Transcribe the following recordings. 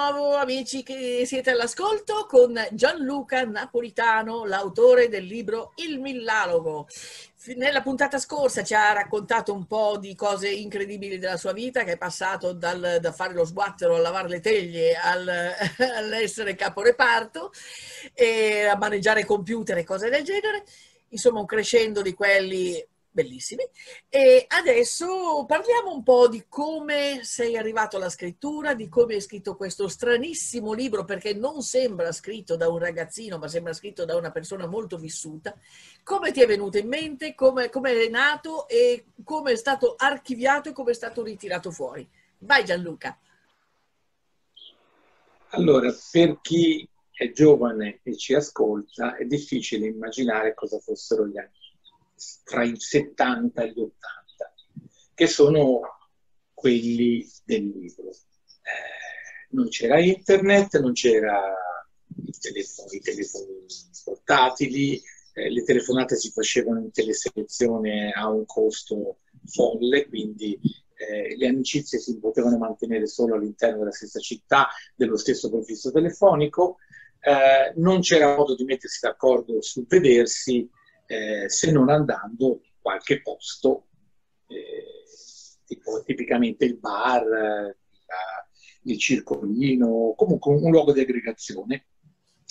nuovo amici che siete all'ascolto con Gianluca Napolitano, l'autore del libro Il Millalogo. Nella puntata scorsa ci ha raccontato un po' di cose incredibili della sua vita, che è passato dal, da fare lo sguattero a lavare le teglie al, all'essere caporeparto, e a maneggiare computer e cose del genere. Insomma, un crescendo di quelli bellissimi. E adesso parliamo un po' di come sei arrivato alla scrittura, di come hai scritto questo stranissimo libro, perché non sembra scritto da un ragazzino, ma sembra scritto da una persona molto vissuta. Come ti è venuto in mente, come, come è nato e come è stato archiviato e come è stato ritirato fuori? Vai Gianluca. Allora, per chi è giovane e ci ascolta, è difficile immaginare cosa fossero gli anni tra i 70 e gli 80, che sono quelli del libro. Eh, non c'era internet, non c'era i telefoni, i telefoni portatili, eh, le telefonate si facevano in teleselezione a un costo folle, quindi eh, le amicizie si potevano mantenere solo all'interno della stessa città, dello stesso prefisso telefonico, eh, non c'era modo di mettersi d'accordo sul vedersi, eh, se non andando in qualche posto, eh, tipo tipicamente il bar, la, il circolino, comunque un, luogo di aggregazione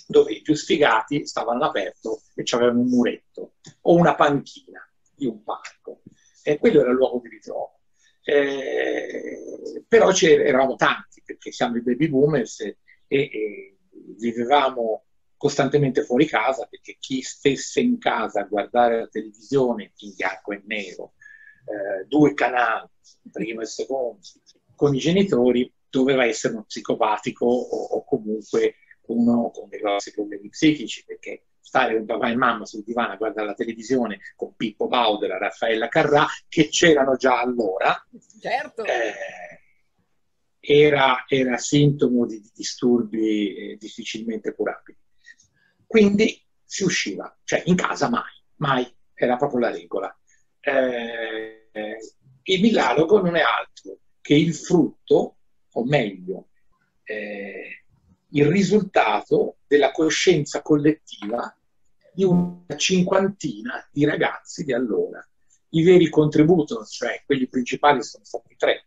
dove i più sfigati stavano all'aperto e c'avevano un muretto o una panchina di un parco. E quello era il luogo di ritrovo. Eh, però eravamo tanti perché siamo i baby boomers e, e vivevamo costantemente fuori casa perché chi stesse in casa a guardare la televisione in bianco e nero, eh, due canali, primo e secondo, con i genitori, doveva essere uno psicopatico o, o comunque uno con dei grossi problemi psichici perché stare con papà e mamma sul divano a guardare la televisione con Pippo Bauder, Raffaella Carrà, che c'erano già allora, certo. eh, era, era, sintomo di, di disturbi eh, difficilmente curabili. Quindi si usciva, cioè in casa mai, mai, era proprio la regola. Eh, il milalogo non è altro che il frutto, o meglio, eh, il risultato della coscienza collettiva di una cinquantina di ragazzi di allora. I veri contributor, cioè quelli principali, sono stati tre,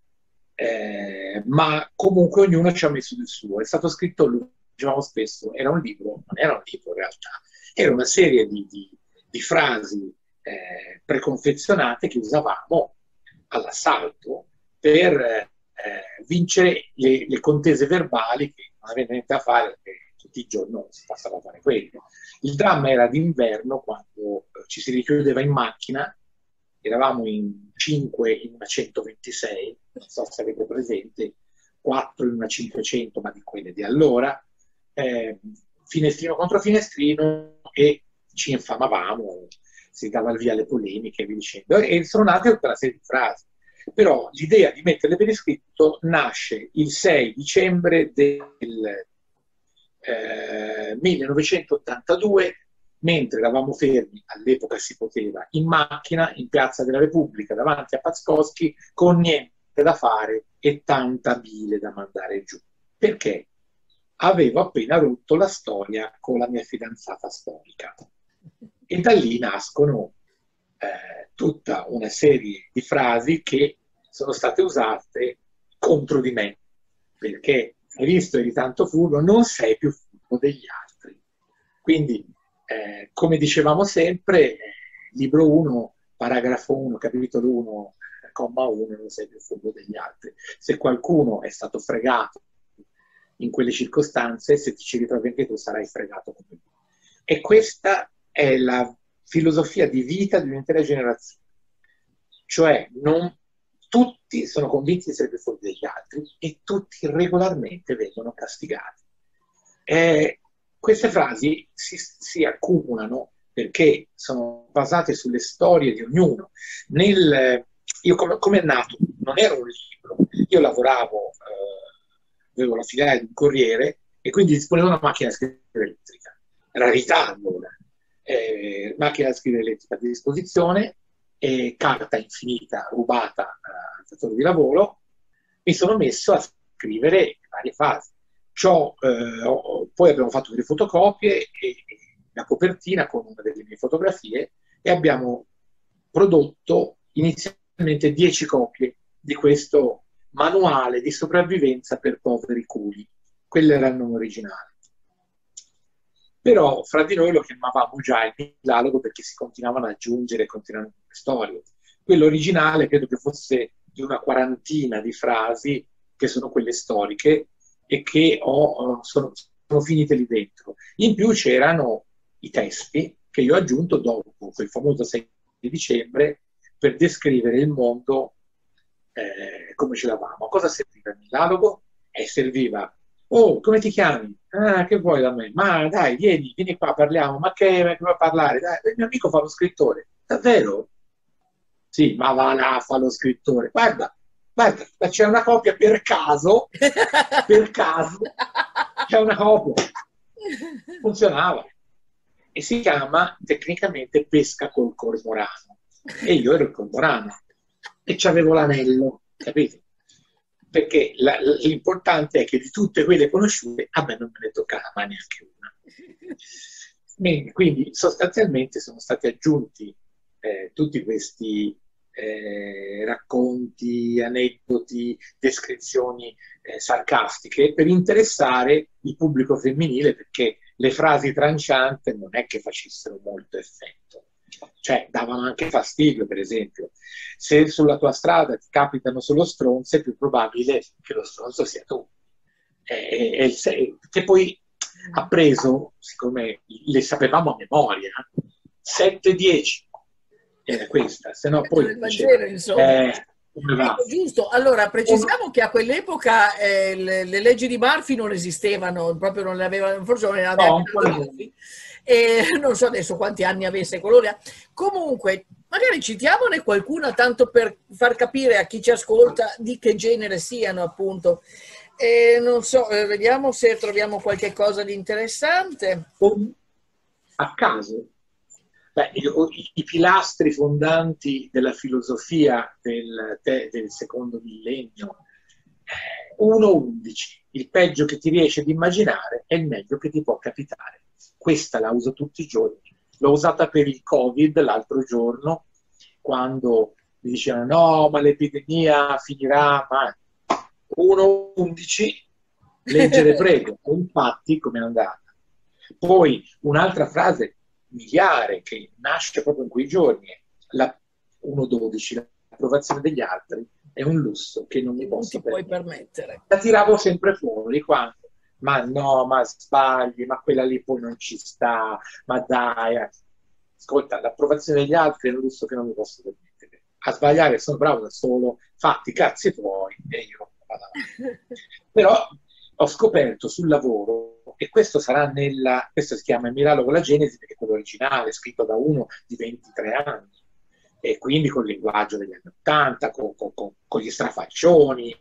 eh, ma comunque ognuno ci ha messo del suo. È stato scritto lui dicevamo spesso, era un libro, non era un libro in realtà, era una serie di, di, di frasi eh, preconfezionate che usavamo all'assalto per eh, vincere le, le, contese verbali che non avevano niente a fare perché tutti i giorni non si passava a fare quello. Il dramma era d'inverno quando ci si richiudeva in macchina, eravamo in 5 in una 126, non so se avete presente, 4 in una 500, ma di quelle di allora, eh, finestrino contro finestrino e ci infamavamo, si dava il via alle polemiche e via dicendo. E sono nate tutta una serie di frasi. Però l'idea di metterle per iscritto nasce il 6 dicembre del eh, 1982, mentre eravamo fermi, all'epoca si poteva, in macchina in Piazza della Repubblica davanti a Pazzkowski con niente da fare e tanta bile da mandare giù. Perché? Avevo appena rotto la storia con la mia fidanzata storica. E da lì nascono eh, tutta una serie di frasi che sono state usate contro di me, perché hai visto eri tanto furbo, non sei più furbo degli altri. Quindi, eh, come dicevamo sempre, libro 1, paragrafo 1, capitolo 1, comma 1, non sei più furbo degli altri. Se qualcuno è stato fregato in quelle circostanze, se ti ci ritrovi anche tu sarai fregato come lui. E questa è la filosofia di vita di un'intera generazione. Cioè, non tutti sono convinti di essere più forti degli altri e tutti regolarmente vengono castigati. Eh, queste frasi si, si, accumulano perché sono basate sulle storie di ognuno. Nel, io come, come, è nato? Non era un libro, io lavoravo eh, avevo la filiale di un corriere e quindi disponevo di una macchina da scrivere elettrica. Rarità allora. Eh, macchina da scrivere elettrica a disposizione e carta infinita rubata eh, al datore di lavoro, mi sono messo a scrivere varie fasi. Ciò, eh, poi abbiamo fatto delle fotocopie e, e copertina con una delle mie fotografie e abbiamo prodotto inizialmente 10 copie di questo manuale di sopravvivenza per poveri culi. Quello era il nome originale. Però fra di noi lo chiamavamo già il dialogo perché si continuavano ad aggiungere, continuavano le storie. Quello originale credo che fosse di una quarantina di frasi che sono quelle storiche e che ho, sono, sono finite lì dentro. In più c'erano i testi che io ho aggiunto dopo quel famoso 6 dicembre per descrivere il mondo eh, come ce l'avamo. A cosa serviva il dialogo? Eh, serviva, oh, come ti chiami? Ah, che vuoi da me? Ma dai, vieni, vieni qua, parliamo. Ma che, che vuoi parlare? Dai, il mio amico fa lo scrittore. Davvero? Sì, ma va là, fa lo scrittore. Guarda, guarda, c'è una copia per caso, per caso, c'è una copia. Funzionava. E si chiama tecnicamente pesca col cormorano. E io ero il cormorano. E c'avevo l'anello, capite? perché la, l'importante è che di tutte quelle conosciute a me non me ne toccava neanche una. Quindi sostanzialmente sono stati aggiunti eh, tutti questi eh, racconti, aneddoti, descrizioni eh, sarcastiche per interessare il pubblico femminile perché le frasi trancianti non è che facessero molto effetto cioè davano anche fastidio, per esempio. Se sulla tua strada ti capitano solo stronze, è più probabile che lo stronzo sia tu. E, e, e, che poi ha preso, siccome le sapevamo a memoria, 7-10 era questa, se no poi... Il Vangelo, insomma. Eh, Ecco, giusto, allora precisiamo che a quell'epoca eh, le, le, leggi di Murphy non esistevano, proprio non le avevano, forse non le avevano no, e non so adesso quanti anni avesse lì. Comunque, magari citiamone qualcuna tanto per far capire a chi ci ascolta di che genere siano, appunto. E non so, eh, vediamo se troviamo qualche cosa di interessante. A caso, Beh, i, i, pilastri fondanti della filosofia del, del secondo millennio, 1-11, eh, il peggio che ti riesci ad immaginare è il meglio che ti può capitare. Questa la uso tutti i giorni. L'ho usata per il Covid l'altro giorno, quando mi dicevano no, ma l'epidemia finirà, ma 1-11, leggere prego. infatti, come è andata? Poi un'altra frase miliare che nasce proprio in quei giorni, la 1.12, l'approvazione degli altri, è un lusso che non mi posso non puoi permettere. La tiravo sempre fuori quando, ma no, ma sbagli, ma quella lì poi non ci sta, ma dai. Eh. Ascolta, l'approvazione degli altri è un lusso che non mi posso permettere. A sbagliare sono bravo da solo, fatti cazzi tuoi e io vado avanti. Però ho scoperto sul lavoro, e questo sarà nella, questo si chiama Milano con la Genesi, perché è quello originale, scritto da uno di 23 anni, e quindi con il linguaggio degli anni 80, con, con, con, con gli strafaccioni.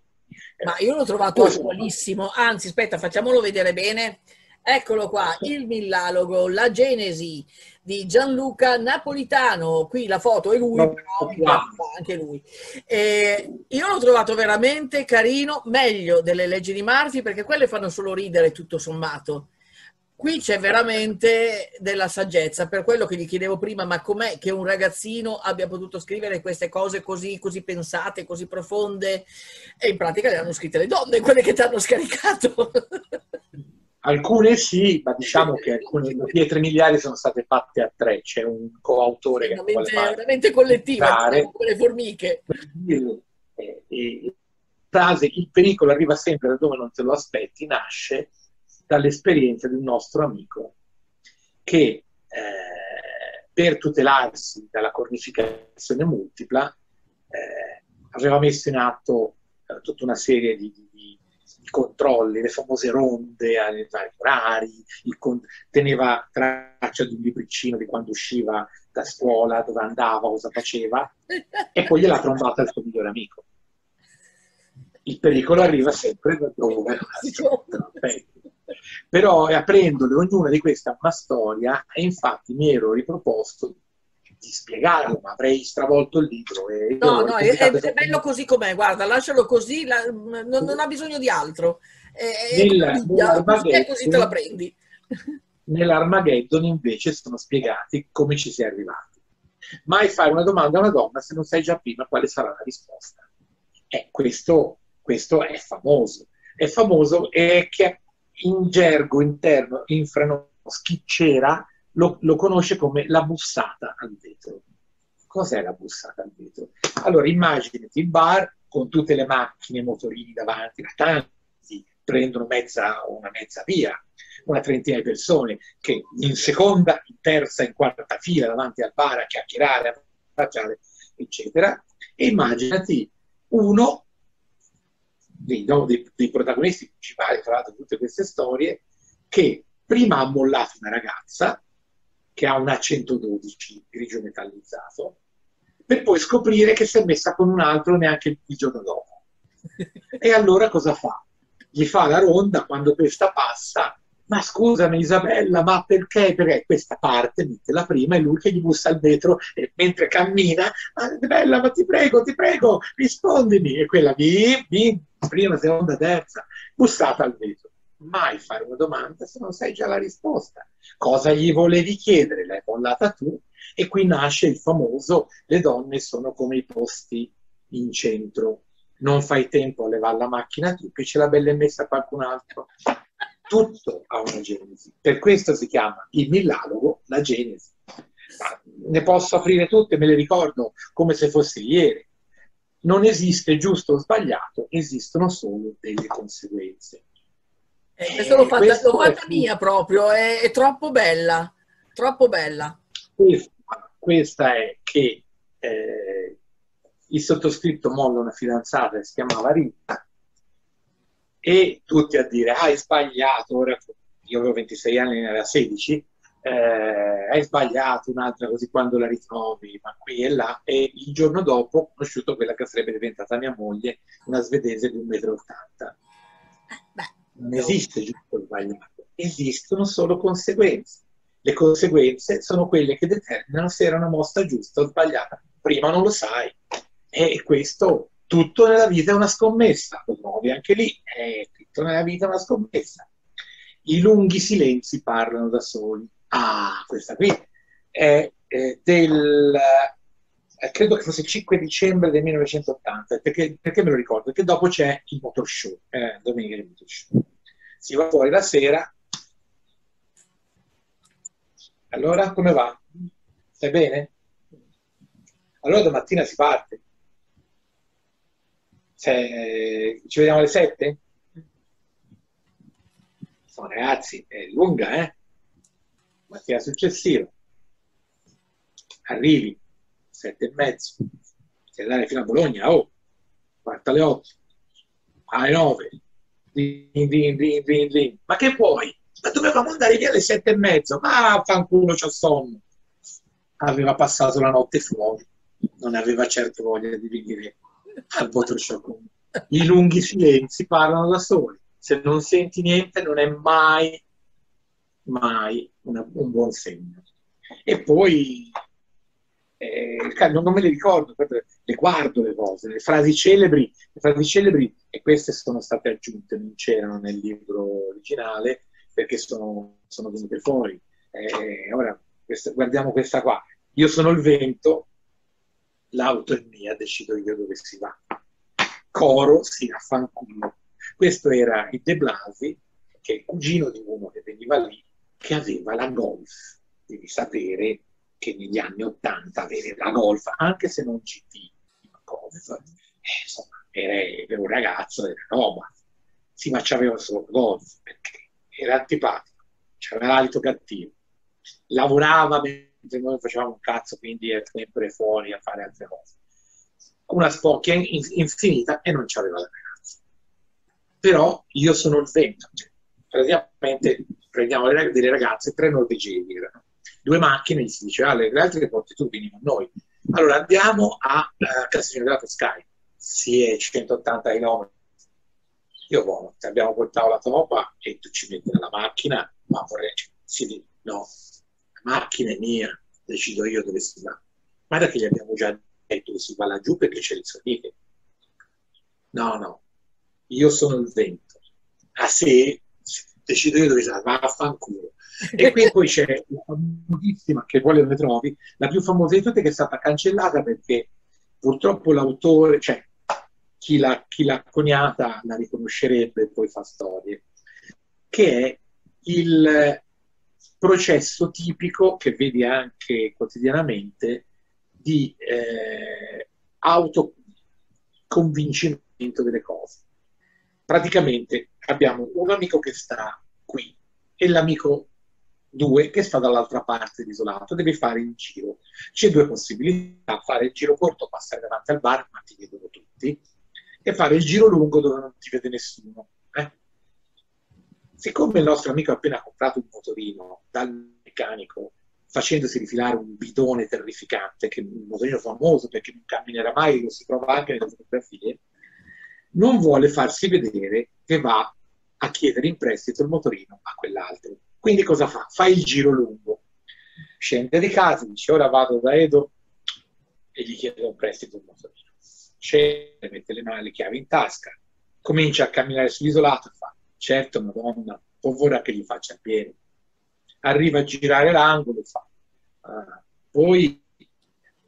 Ma io l'ho trovato attualissimo, anzi aspetta, facciamolo vedere bene. Eccolo qua, il Millalogo, la Genesi di Gianluca Napolitano. Qui la foto è lui, però anche lui. E io l'ho trovato veramente carino, meglio delle leggi di Marfi, perché quelle fanno solo ridere tutto sommato. Qui c'è veramente della saggezza, per quello che gli chiedevo prima, ma com'è che un ragazzino abbia potuto scrivere queste cose così, così pensate, così profonde? E in pratica le hanno scritte le donne, quelle che ti hanno scaricato. Alcune sì, ma diciamo che alcune le pietre miliari sono state fatte a tre, c'è un coautore che veramente, veramente collettiva, come le formiche. E, e, frase il pericolo arriva sempre da dove non te lo aspetti, nasce dall'esperienza di un nostro amico che eh, per tutelarsi dalla cornificazione multipla eh, aveva messo in atto eh, tutta una serie di, di i controlli, le famose ronde ai vari orari, con- teneva traccia di un libricino di quando usciva da scuola, dove andava, cosa faceva, e poi gliel'ha trombata il suo migliore amico. Il pericolo arriva sempre da dove Però aprendole ognuna di queste a una storia, e infatti mi ero riproposto di spiegarlo, ma avrei stravolto il libro. E no, no, è, è, bello così com'è, guarda, lascialo così, la, non, non, ha bisogno di altro. È, Nel, è così te la prendi. Nell'Armageddon invece sono spiegati come ci si è arrivati. Mai fare una domanda a una donna se non sai già prima quale sarà la risposta. Eh, questo, questo è famoso. È famoso e che in gergo interno, in freno schiccera, lo, lo conosce come la bussata al vetro. Cos'è la bussata al vetro? Allora immaginati il bar con tutte le macchine, motorini davanti, tanti prendono mezza, una mezza via, una trentina di persone che in seconda, in terza, in quarta fila davanti al bar a chiacchierare, a facciare, eccetera. E immaginati uno dei, dei, dei protagonisti principali, tra l'altro, di tutte queste storie, che prima ha mollato una ragazza che ha una 112 grigio metallizzato, per poi scoprire che si è messa con un altro neanche il giorno dopo. E allora cosa fa? Gli fa la ronda quando questa passa ma scusami Isabella, ma perché? Perché questa parte, mette la prima, è lui che gli bussa al vetro e mentre cammina, ma bella, ma ti prego, ti prego, rispondimi. E quella lì, prima, seconda, terza, bussata al vetro. Mai fare una domanda se non sai già la risposta. Cosa gli volevi chiedere? L'hai bollata tu e qui nasce il famoso le donne sono come i posti in centro. Non fai tempo a levare la macchina tu che ce l'ha bella messa qualcun altro tutto ha una genesi. Per questo si chiama il millalogo la genesi. Ma ne posso aprire tutte, me le ricordo come se fosse ieri. Non esiste giusto o sbagliato, esistono solo delle conseguenze. Questo l'ho fatta, l'ho fatta mia proprio, è, è, troppo bella, troppo bella. Questa, questa è che eh, il sottoscritto molla una fidanzata che si chiamava Rita, e tutti a dire ah, hai sbagliato, ora io avevo 26 anni, ne aveva 16, eh, hai sbagliato un'altra così quando la ritrovi, ma qui e là, e il giorno dopo ho conosciuto quella che sarebbe diventata mia moglie, una svedese di 1,80 m. Non esiste giusto o sbagliato, esistono solo conseguenze. Le conseguenze sono quelle che determinano se era una mossa giusta o sbagliata. Prima non lo sai. E questo tutto nella vita è una scommessa, lo trovi anche lì, è tutto nella vita è una scommessa. I lunghi silenzi parlano da soli. Ah, questa qui è, è del, eh, credo che fosse 5 dicembre del 1980, perché, perché me lo ricordo? Perché dopo c'è il motor show, eh, domenica del motor show. Si va fuori la sera. Allora, come va? Stai bene? Allora domattina si parte cioè, ci vediamo alle 7? No, ragazzi, è lunga, eh? Mattina successiva. Arrivi, 7 e mezzo. Devi andare fino a Bologna, oh, quarta alle 8, alle 9. Din, din, din, din, din. Ma che vuoi? Ma dovevamo andare via alle 7 e mezzo. Ma fanculo, c'ho sonno. Aveva passato la notte fuori. Non aveva certo voglia di venire al Photoshop. I lunghi silenzi parlano da soli. Se non senti niente non è mai, mai una, un buon segno. E poi eh, non me le ricordo, le guardo le cose, le frasi celebri, le frasi celebri, e queste sono state aggiunte, non c'erano nel libro originale, perché sono, sono venute fuori. Eh, ora, questa, guardiamo questa qua. Io sono il vento, l'auto è mia, decido io dove si va. Coro si affanculo. Questo era il De Blasi, che è il cugino di uno che veniva lì, che aveva la Golf. Devi sapere che negli anni Ottanta avere la Golf, anche se non GT, Golf, eh, insomma, era, era, un ragazzo, era roba. Sì, ma c'aveva solo Golf, perché era antipatico, c'aveva l'alito cattivo, lavorava noi facevamo un cazzo, quindi è sempre fuori a fare altre cose. Una spocchia in, infinita e non c'aveva la ragazza. Però io sono il vento. Cioè, praticamente prendiamo le, delle ragazze, tre norvegesi erano, due macchine, gli si diceva, ah, le, altre le porti tu, vieni con noi. Allora andiamo a uh, Castiglione della Toscana, sì, è 180 km. Io buono, ti abbiamo portato la topa e tu ci metti nella macchina, ma vorrei, sì, no, macchina è mia, decido io dove si va. guarda che gli abbiamo già detto che si va laggiù perché c'è il soniche. No, no, io sono il vento. Ah sì? Decido io dove sta, vaffanculo. E qui poi c'è la famosissima, che poi ne trovi, la più famosa di tutte che è stata cancellata perché purtroppo l'autore, cioè chi l'ha, chi l'ha coniata la riconoscerebbe e poi fa storie, che è il processo tipico che vedi anche quotidianamente di eh, autoconvincimento delle cose. Praticamente abbiamo un amico che sta qui e l'amico 2 che sta dall'altra parte isolato, devi fare il giro. C'è due possibilità, fare il giro corto, passare davanti al bar, ma ti vedono tutti, e fare il giro lungo dove non ti vede nessuno. Eh? Siccome il nostro amico ha appena comprato un motorino dal meccanico facendosi rifilare un bidone terrificante, che è un motorino famoso perché non camminerà mai, lo si trova anche nelle fotografie, non vuole farsi vedere che va a chiedere in prestito il motorino a quell'altro. Quindi cosa fa? Fa il giro lungo. Scende di casa, dice ora vado da Edo e gli chiedo un prestito il motorino scende, mette le le chiavi in tasca, comincia a camminare sull'isolato e fa, certo, madonna, povera che gli faccia pieno. Arriva a girare l'angolo e fa, ah, poi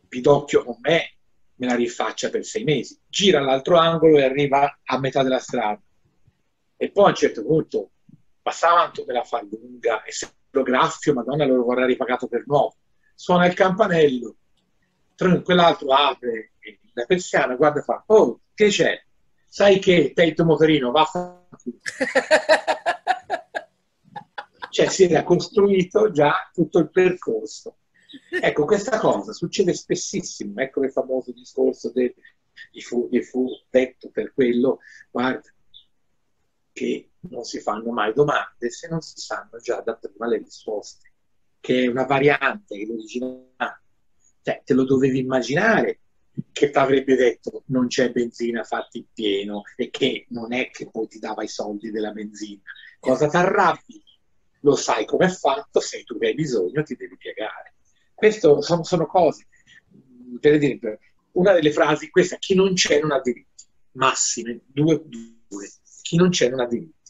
Pidocchio con me me la rifaccia per sei mesi. Gira all'altro angolo e arriva a metà della strada. E poi a un certo punto avanti me la fa lunga e se lo graffio, madonna, lo vorrà ripagato per nuovo. Suona il campanello, quell'altro apre la persiana guarda e fa, oh, che c'è? Sai che te il tuo motorino va a cioè si era costruito già tutto il percorso. Ecco, questa cosa succede spessissimo, ecco il famoso discorso del gli fu, gli fu detto per quello, guarda, che non si fanno mai domande se non si sanno già da prima le risposte, che è una variante, che l'originale, cioè te lo dovevi immaginare che ti avrebbe detto non c'è benzina, fatti il pieno e che non è che poi ti dava i soldi della benzina. Cosa ti arrabbi? Lo sai come è fatto, se tu hai bisogno ti devi piegare. Queste sono, sono, cose, per esempio, una delle frasi, questa, chi non c'è non ha diritti, massime, due, due, chi non c'è non ha diritti.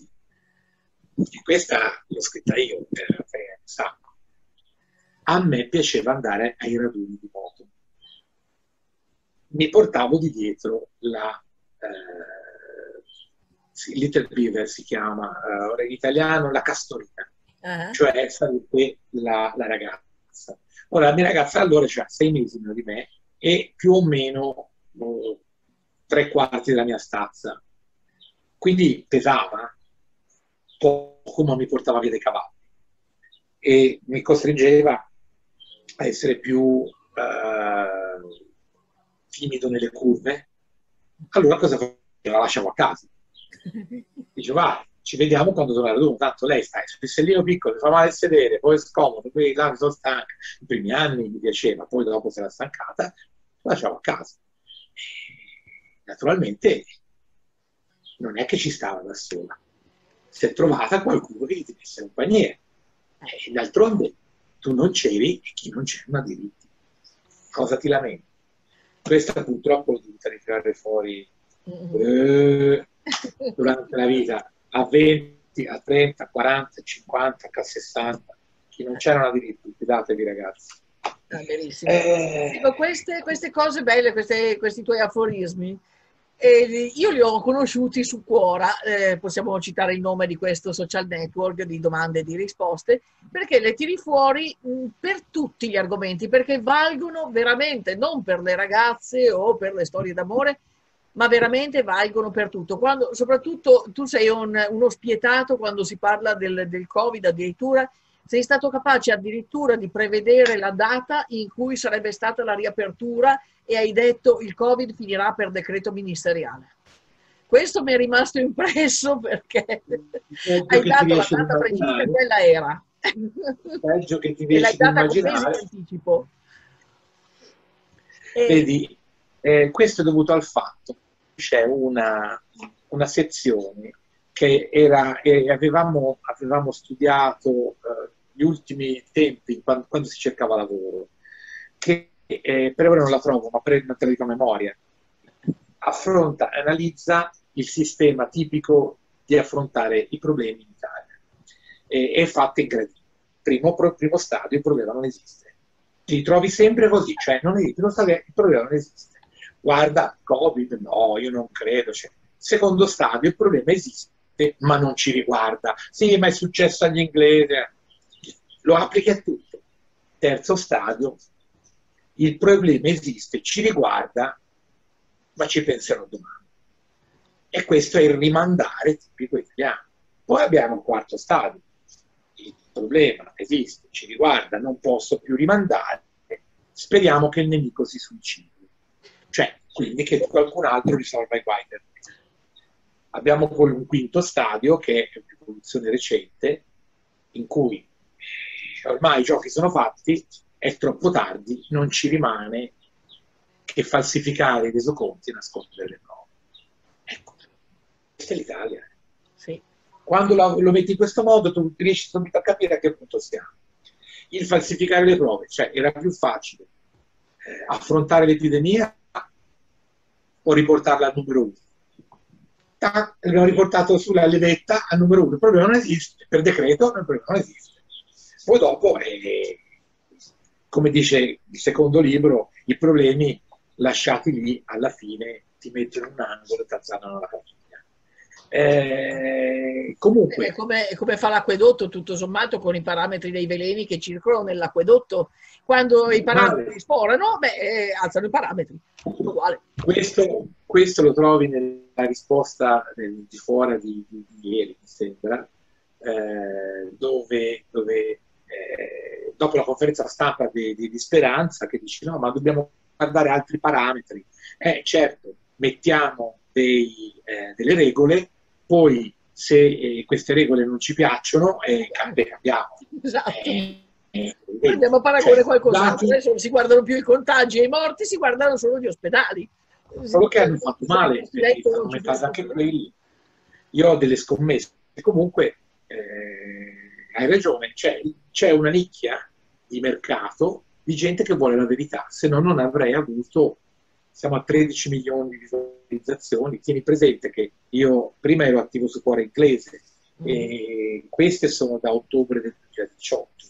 E questa l'ho scritta io per, un sacco. A me piaceva andare ai raduni di moto mi portavo di dietro la eh, Little Beaver si chiama, ora in italiano la castorina, uh-huh. cioè sarebbe la, la, ragazza. Ora la mia ragazza allora ha sei mesi meno di me e più o meno uh, tre quarti della mia stazza. Quindi pesava poco, ma mi portava via dei cavalli e mi costringeva a essere più uh, timido nelle curve, allora cosa facevo? La lasciavo a casa. Dicevo, va, ci vediamo quando tornerà tu, tanto lei sta sul sellino piccolo, fa male il sedere, poi è scomodo, poi là mi sono stanca. I primi anni mi piaceva, poi dopo si era stancata, la lasciavo a casa. Naturalmente non è che ci stava da sola, si è trovata qualcuno che gli tenesse compagnia. E d'altronde tu non c'eri e chi non c'è non ha diritti. Cosa ti lamenti? questa purtroppo l'ho dovuta ritirare fuori eh, durante la vita a 20, a 30, a 40, a 50, a 60 chi non c'erano addirittura fidatevi ragazzi ah, eh... queste, queste, cose belle queste, questi tuoi aforismi e io li ho conosciuti su Quora, eh, possiamo citare il nome di questo social network di domande e di risposte, perché le tiri fuori mh, per tutti gli argomenti, perché valgono veramente, non per le ragazze o per le storie d'amore, ma veramente valgono per tutto. Quando, soprattutto tu sei un, uno spietato quando si parla del, del Covid, addirittura sei stato capace addirittura di prevedere la data in cui sarebbe stata la riapertura e hai detto il Covid finirà per decreto ministeriale. Questo mi è rimasto impresso perché hai dato la data precisa e quella era. Peggio che ti riesci ad immaginare. Anticipo. E... Vedi, eh, questo è dovuto al fatto che c'è una, una sezione che era, eh, avevamo, avevamo, studiato eh, gli ultimi tempi quando, quando si cercava lavoro, che eh, per ora non la trovo, ma prendo te la dico a memoria, affronta, analizza il sistema tipico di affrontare i problemi in Italia. E, è fatto in gradini. Primo, primo stadio, il problema non esiste. Ti trovi sempre così, cioè non esiste, primo stadio, il problema non esiste. Guarda, Covid, no, io non credo. Cioè, secondo stadio, il problema esiste, ma non ci riguarda. Sì, ma è successo agli inglesi. Lo applichi a tutto. Terzo stadio, il problema esiste, ci riguarda, ma ci penserò domani. E questo è il rimandare tipico italiano. Poi abbiamo il quarto stadio. Il problema esiste, ci riguarda, non posso più rimandare. Speriamo che il nemico si suicidi. Cioè, quindi che qualcun altro risolva i guai Abbiamo poi un quinto stadio che è un'evoluzione recente in cui ormai i giochi sono fatti, è troppo tardi, non ci rimane che falsificare i resoconti e nascondere le prove. Ecco, questa è l'Italia. Sì. Quando lo, lo, metti in questo modo tu riesci subito a capire a che punto siamo. Il falsificare le prove, cioè era più facile eh, affrontare l'epidemia o riportarla al numero uno. L'abbiamo riportato sulla levetta al numero uno, il problema non esiste, per decreto il problema non esiste. Poi dopo, eh, come dice il secondo libro, i problemi lasciati lì alla fine ti mettono in un angolo e ti azzanano la famiglia. Eh, comunque, è come, come, fa l'acquedotto tutto sommato con i parametri dei veleni che circolano nell'acquedotto. Quando i parametri sporano, beh, eh, alzano i parametri. Uguale. Questo, questo, lo trovi nella risposta del, di fuori di, di, di, ieri, mi sembra, eh, dove, dove eh, dopo la conferenza stampa di, di, Speranza che dice no, ma dobbiamo guardare altri parametri. Eh, certo, mettiamo dei, eh, delle regole, poi se eh, queste regole non ci piacciono, eh, cambiamo. Esatto. Eh, eh, Andiamo a paragone cioè, qualcos'altro. Adesso non si guardano più i contagi e i morti, si guardano solo gli ospedali. Solo che hanno fatto male, perché hanno aumentato anche quelli. Io ho delle scommesse. Comunque, eh, hai ragione, c'è, c'è una nicchia di mercato di gente che vuole la verità, se no non avrei avuto, siamo a 13 milioni di visualizzazioni, tieni presente che io prima ero attivo su Cuore Inglese mm. e queste sono da ottobre del 2018,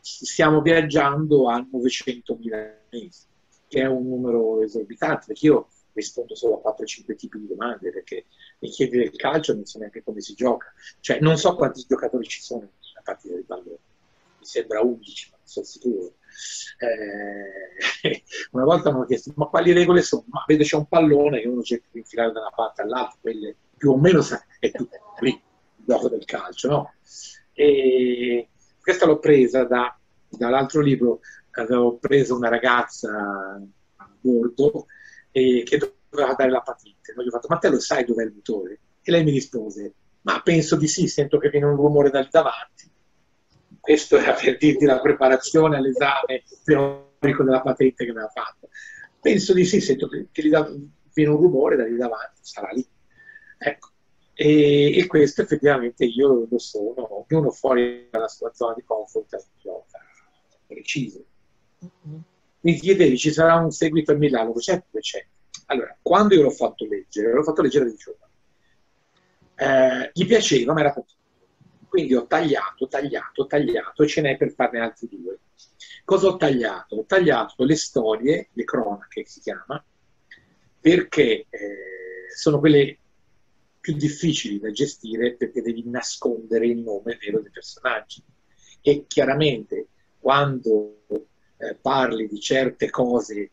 stiamo viaggiando a 900.000 mesi, che è un numero esorbitante, perché io rispondo solo a 4-5 tipi di domande, perché mi chiedi del calcio non so neanche come si gioca, cioè non so quanti giocatori ci sono nella partita di pallone, mi sembra 11, ma non sono sicuro eh, una volta mi hanno chiesto ma quali regole sono? Ma vede c'è un pallone che uno cerca di infilare da una parte all'altra, quelle più o meno è tutto lì, il gioco del calcio, no? E questa l'ho presa da, dall'altro libro, avevo preso una ragazza a bordo e che doveva dare la patente. No? Gli ho fatto, ma te lo sai dov'è il motore? E lei mi rispose, ma penso di sì, sento che viene un rumore dal davanti questo era per dirti la preparazione all'esame teorico della patente che aveva fatto. Penso di sì, sento che, che da, viene un rumore da lì davanti, sarà lì. Ecco. E, e, questo effettivamente io lo sono, ognuno fuori dalla sua zona di comfort gioca preciso. Mm-hmm. Mi chiedevi, ci sarà un seguito a Milano? Certo c'è. Allora, quando io l'ho fatto leggere, l'ho fatto leggere di giorno, eh, gli piaceva, ma era pochino quindi ho tagliato, tagliato, tagliato e ce n'è per farne altri due. Cosa ho tagliato? Ho tagliato le storie, le cronache si chiama, perché eh, sono quelle più difficili da gestire perché devi nascondere il nome vero dei personaggi. E chiaramente quando eh, parli di certe cose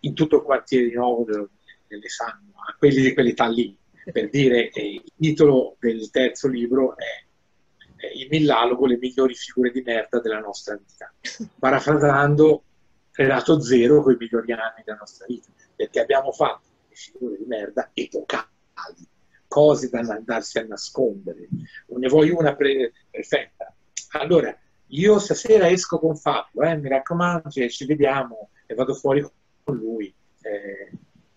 in tutto il quartiere di Nuovo le sanno, a quelli di quell'età lì, per dire eh, il titolo del terzo libro è il Millalogo le migliori figure di merda della nostra vita. Parafrasando Renato Zero con i migliori anni della nostra vita, perché abbiamo fatto le figure di merda epocali, cose da andarsi a nascondere. Non ne vuoi una pre- perfetta. Allora, io stasera esco con Fabio, eh, mi raccomando, ci vediamo e vado fuori con lui. Eh,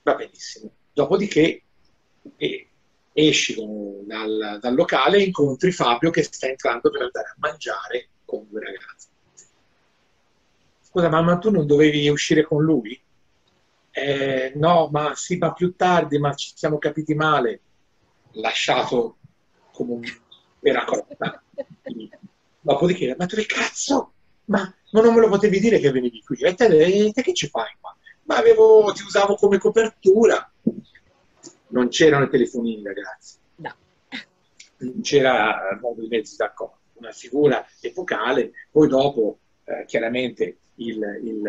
va benissimo. Dopodiché, eh, esci dal, dal, locale e incontri Fabio che sta entrando per andare a mangiare con due ragazzi. scusa mamma tu non dovevi uscire con lui? Eh, no, ma sì, ma più tardi, ma ci siamo capiti male. Lasciato come un peracotta. Dopodiché, ma dove cazzo? Ma, ma, non me lo potevi dire che venivi qui? E te, e te che ci fai qua? Ma avevo, ti usavo come copertura. Non c'erano i telefonini, ragazzi. No. Non c'era modo di mezzi d'accordo. Una figura epocale, poi dopo, eh, chiaramente, il, il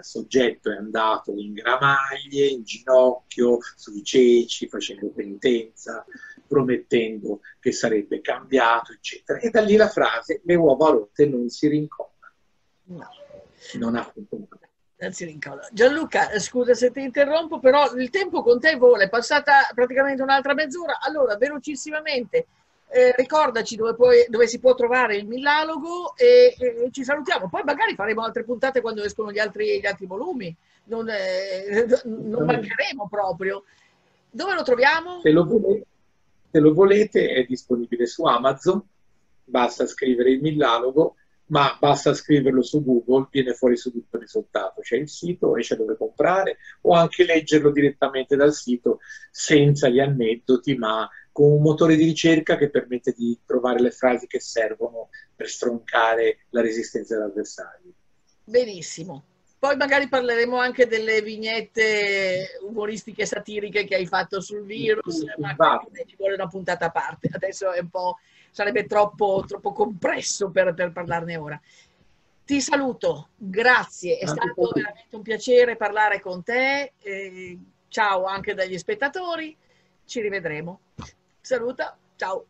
soggetto è andato in gramaglie, in ginocchio, sui ceci, facendo penitenza, promettendo che sarebbe cambiato, eccetera. E da lì la frase, le uova rotte non si rincontrano. No. Non ha funzionato. Gianluca, scusa se ti interrompo, però il tempo con te vola, è passata praticamente un'altra mezz'ora. Allora, velocissimamente, eh, ricordaci dove, puoi, dove, si può trovare il Millalogo e, e, ci salutiamo. Poi magari faremo altre puntate quando escono gli altri, gli altri volumi. Non, eh, non mancheremo proprio. Dove lo troviamo? Se lo, volete, se lo volete è disponibile su Amazon, basta scrivere il Millalogo ma basta scriverlo su Google, viene fuori subito il risultato. C'è il sito, esce dove comprare, o anche leggerlo direttamente dal sito senza gli aneddoti, ma con un motore di ricerca che permette di trovare le frasi che servono per stroncare la resistenza dell'avversario. Benissimo. Poi magari parleremo anche delle vignette umoristiche satiriche che hai fatto sul virus, ma ci vuole una puntata a parte. Adesso è un po' sarebbe troppo, troppo compresso per, per, parlarne ora. Ti saluto, grazie, è anche stato veramente un piacere parlare con te. Eh, ciao anche dagli spettatori, ci rivedremo. Saluta, ciao.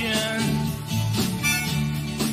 Nation.